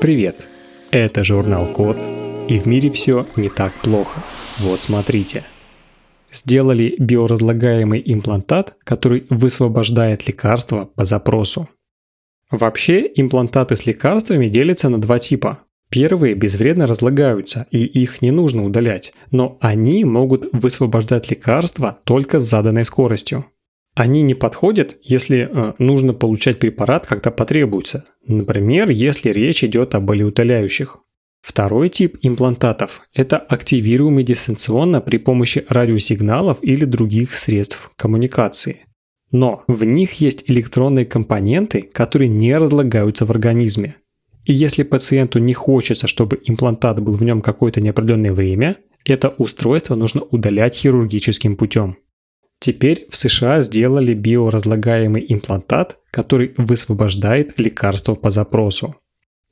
Привет! Это журнал Код, и в мире все не так плохо. Вот смотрите. Сделали биоразлагаемый имплантат, который высвобождает лекарства по запросу. Вообще, имплантаты с лекарствами делятся на два типа. Первые безвредно разлагаются, и их не нужно удалять, но они могут высвобождать лекарства только с заданной скоростью. Они не подходят, если э, нужно получать препарат, когда потребуется. Например, если речь идет о болеутоляющих. Второй тип имплантатов – это активируемый дистанционно при помощи радиосигналов или других средств коммуникации. Но в них есть электронные компоненты, которые не разлагаются в организме. И если пациенту не хочется, чтобы имплантат был в нем какое-то неопределенное время, это устройство нужно удалять хирургическим путем. Теперь в США сделали биоразлагаемый имплантат, который высвобождает лекарство по запросу.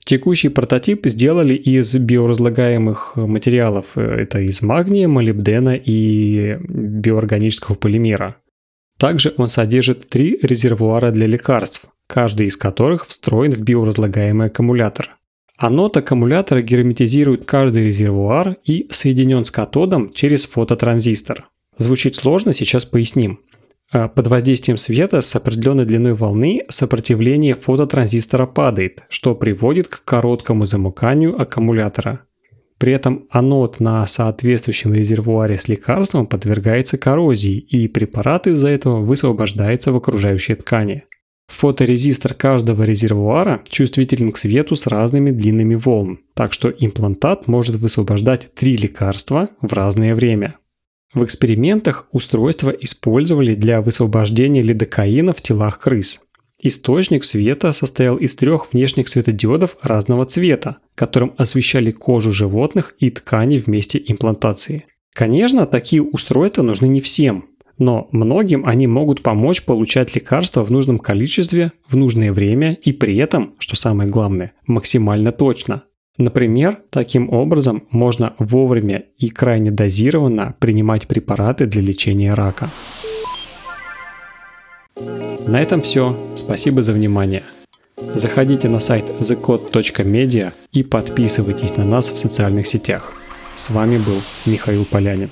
Текущий прототип сделали из биоразлагаемых материалов. Это из магния, молибдена и биоорганического полимера. Также он содержит три резервуара для лекарств, каждый из которых встроен в биоразлагаемый аккумулятор. Анод аккумулятора герметизирует каждый резервуар и соединен с катодом через фототранзистор. Звучит сложно, сейчас поясним. А, под воздействием света с определенной длиной волны сопротивление фототранзистора падает, что приводит к короткому замыканию аккумулятора. При этом анод на соответствующем резервуаре с лекарством подвергается коррозии, и препарат из-за этого высвобождается в окружающие ткани. Фоторезистор каждого резервуара чувствителен к свету с разными длинами волн, так что имплантат может высвобождать три лекарства в разное время. В экспериментах устройство использовали для высвобождения лидокаина в телах крыс. Источник света состоял из трех внешних светодиодов разного цвета, которым освещали кожу животных и ткани вместе имплантации. Конечно, такие устройства нужны не всем, но многим они могут помочь получать лекарства в нужном количестве, в нужное время и при этом, что самое главное, максимально точно. Например, таким образом можно вовремя и крайне дозированно принимать препараты для лечения рака. На этом все. Спасибо за внимание. Заходите на сайт thecode.media и подписывайтесь на нас в социальных сетях. С вами был Михаил Полянин.